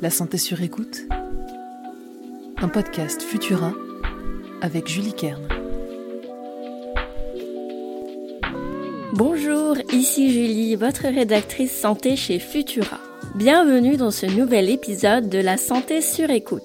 La santé sur écoute. Un podcast Futura avec Julie Kern. Bonjour, ici Julie, votre rédactrice santé chez Futura. Bienvenue dans ce nouvel épisode de La santé sur écoute.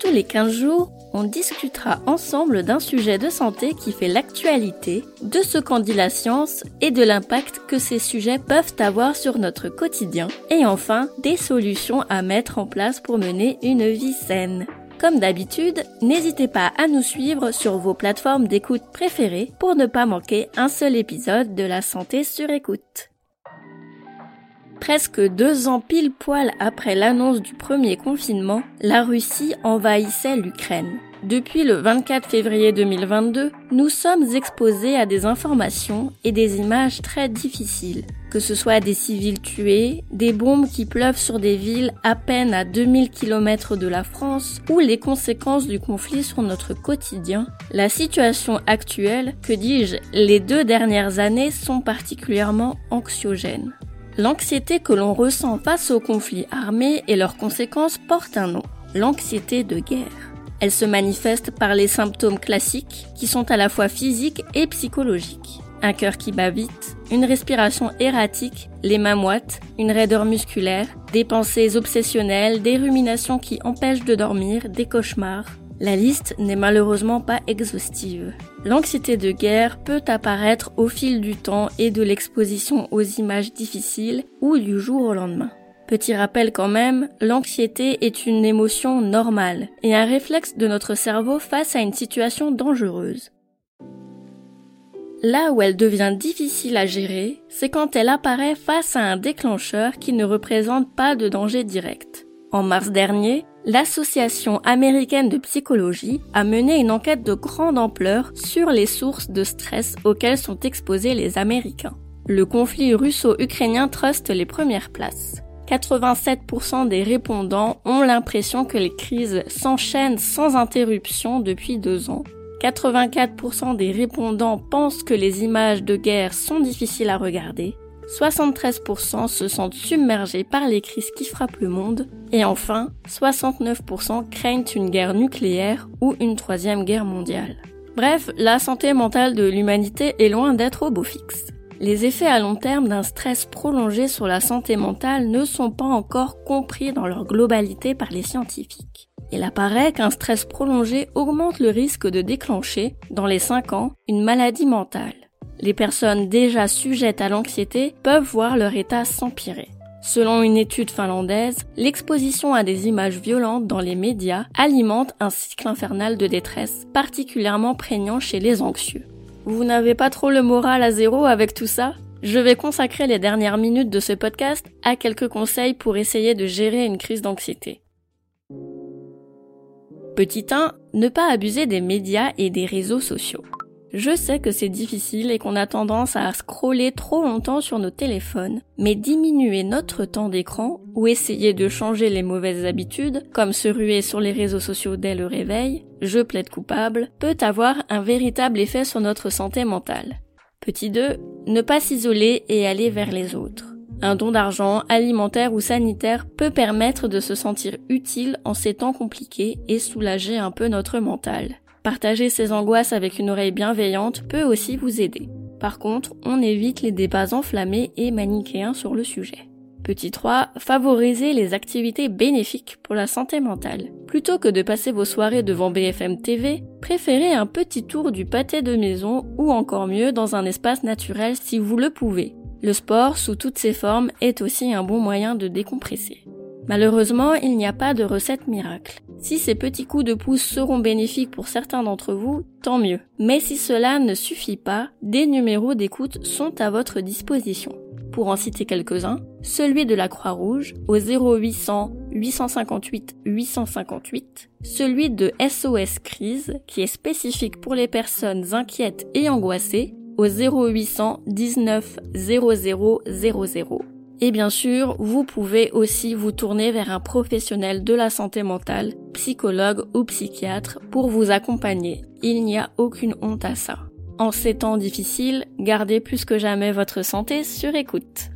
Tous les 15 jours, on discutera ensemble d'un sujet de santé qui fait l'actualité, de ce qu'en dit la science et de l'impact que ces sujets peuvent avoir sur notre quotidien, et enfin des solutions à mettre en place pour mener une vie saine. Comme d'habitude, n'hésitez pas à nous suivre sur vos plateformes d'écoute préférées pour ne pas manquer un seul épisode de la santé sur écoute. Presque deux ans pile poil après l'annonce du premier confinement, la Russie envahissait l'Ukraine. Depuis le 24 février 2022, nous sommes exposés à des informations et des images très difficiles, que ce soit des civils tués, des bombes qui pleuvent sur des villes à peine à 2000 km de la France, ou les conséquences du conflit sur notre quotidien. La situation actuelle, que dis-je, les deux dernières années sont particulièrement anxiogènes. L'anxiété que l'on ressent face aux conflits armés et leurs conséquences porte un nom, l'anxiété de guerre. Elle se manifeste par les symptômes classiques qui sont à la fois physiques et psychologiques. Un cœur qui bat vite, une respiration erratique, les mains moites, une raideur musculaire, des pensées obsessionnelles, des ruminations qui empêchent de dormir, des cauchemars, la liste n'est malheureusement pas exhaustive. L'anxiété de guerre peut apparaître au fil du temps et de l'exposition aux images difficiles ou du jour au lendemain. Petit rappel quand même, l'anxiété est une émotion normale et un réflexe de notre cerveau face à une situation dangereuse. Là où elle devient difficile à gérer, c'est quand elle apparaît face à un déclencheur qui ne représente pas de danger direct. En mars dernier, l'Association américaine de psychologie a mené une enquête de grande ampleur sur les sources de stress auxquelles sont exposés les Américains. Le conflit russo-ukrainien truste les premières places. 87% des répondants ont l'impression que les crises s'enchaînent sans interruption depuis deux ans. 84% des répondants pensent que les images de guerre sont difficiles à regarder 73% se sentent submergés par les crises qui frappent le monde, et enfin, 69% craignent une guerre nucléaire ou une troisième guerre mondiale. Bref, la santé mentale de l'humanité est loin d'être au beau fixe. Les effets à long terme d'un stress prolongé sur la santé mentale ne sont pas encore compris dans leur globalité par les scientifiques. Il apparaît qu'un stress prolongé augmente le risque de déclencher, dans les 5 ans, une maladie mentale les personnes déjà sujettes à l'anxiété peuvent voir leur état s'empirer. Selon une étude finlandaise, l'exposition à des images violentes dans les médias alimente un cycle infernal de détresse particulièrement prégnant chez les anxieux. Vous n'avez pas trop le moral à zéro avec tout ça? Je vais consacrer les dernières minutes de ce podcast à quelques conseils pour essayer de gérer une crise d'anxiété. Petit 1, ne pas abuser des médias et des réseaux sociaux. Je sais que c'est difficile et qu'on a tendance à scroller trop longtemps sur nos téléphones, mais diminuer notre temps d'écran ou essayer de changer les mauvaises habitudes, comme se ruer sur les réseaux sociaux dès le réveil, je plaide coupable, peut avoir un véritable effet sur notre santé mentale. Petit 2, ne pas s'isoler et aller vers les autres. Un don d'argent, alimentaire ou sanitaire peut permettre de se sentir utile en ces temps compliqués et soulager un peu notre mental. Partager ses angoisses avec une oreille bienveillante peut aussi vous aider. Par contre, on évite les débats enflammés et manichéens sur le sujet. Petit 3, favorisez les activités bénéfiques pour la santé mentale. Plutôt que de passer vos soirées devant BFM TV, préférez un petit tour du pâté de maison ou encore mieux dans un espace naturel si vous le pouvez. Le sport, sous toutes ses formes, est aussi un bon moyen de décompresser. Malheureusement, il n'y a pas de recette miracle. Si ces petits coups de pouce seront bénéfiques pour certains d'entre vous, tant mieux. Mais si cela ne suffit pas, des numéros d'écoute sont à votre disposition. Pour en citer quelques-uns, celui de la Croix-Rouge au 0800 858 858, celui de SOS Crise qui est spécifique pour les personnes inquiètes et angoissées au 0800 19 00 00 et bien sûr, vous pouvez aussi vous tourner vers un professionnel de la santé mentale, psychologue ou psychiatre, pour vous accompagner. Il n'y a aucune honte à ça. En ces temps difficiles, gardez plus que jamais votre santé sur écoute.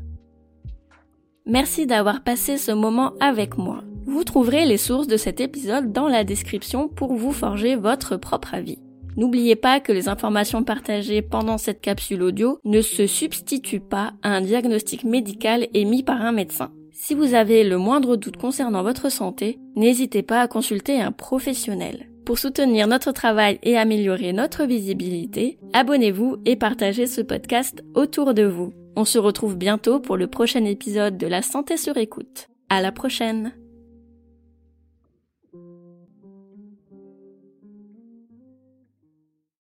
Merci d'avoir passé ce moment avec moi. Vous trouverez les sources de cet épisode dans la description pour vous forger votre propre avis. N'oubliez pas que les informations partagées pendant cette capsule audio ne se substituent pas à un diagnostic médical émis par un médecin. Si vous avez le moindre doute concernant votre santé, n'hésitez pas à consulter un professionnel. Pour soutenir notre travail et améliorer notre visibilité, abonnez-vous et partagez ce podcast autour de vous. On se retrouve bientôt pour le prochain épisode de La santé sur écoute. À la prochaine!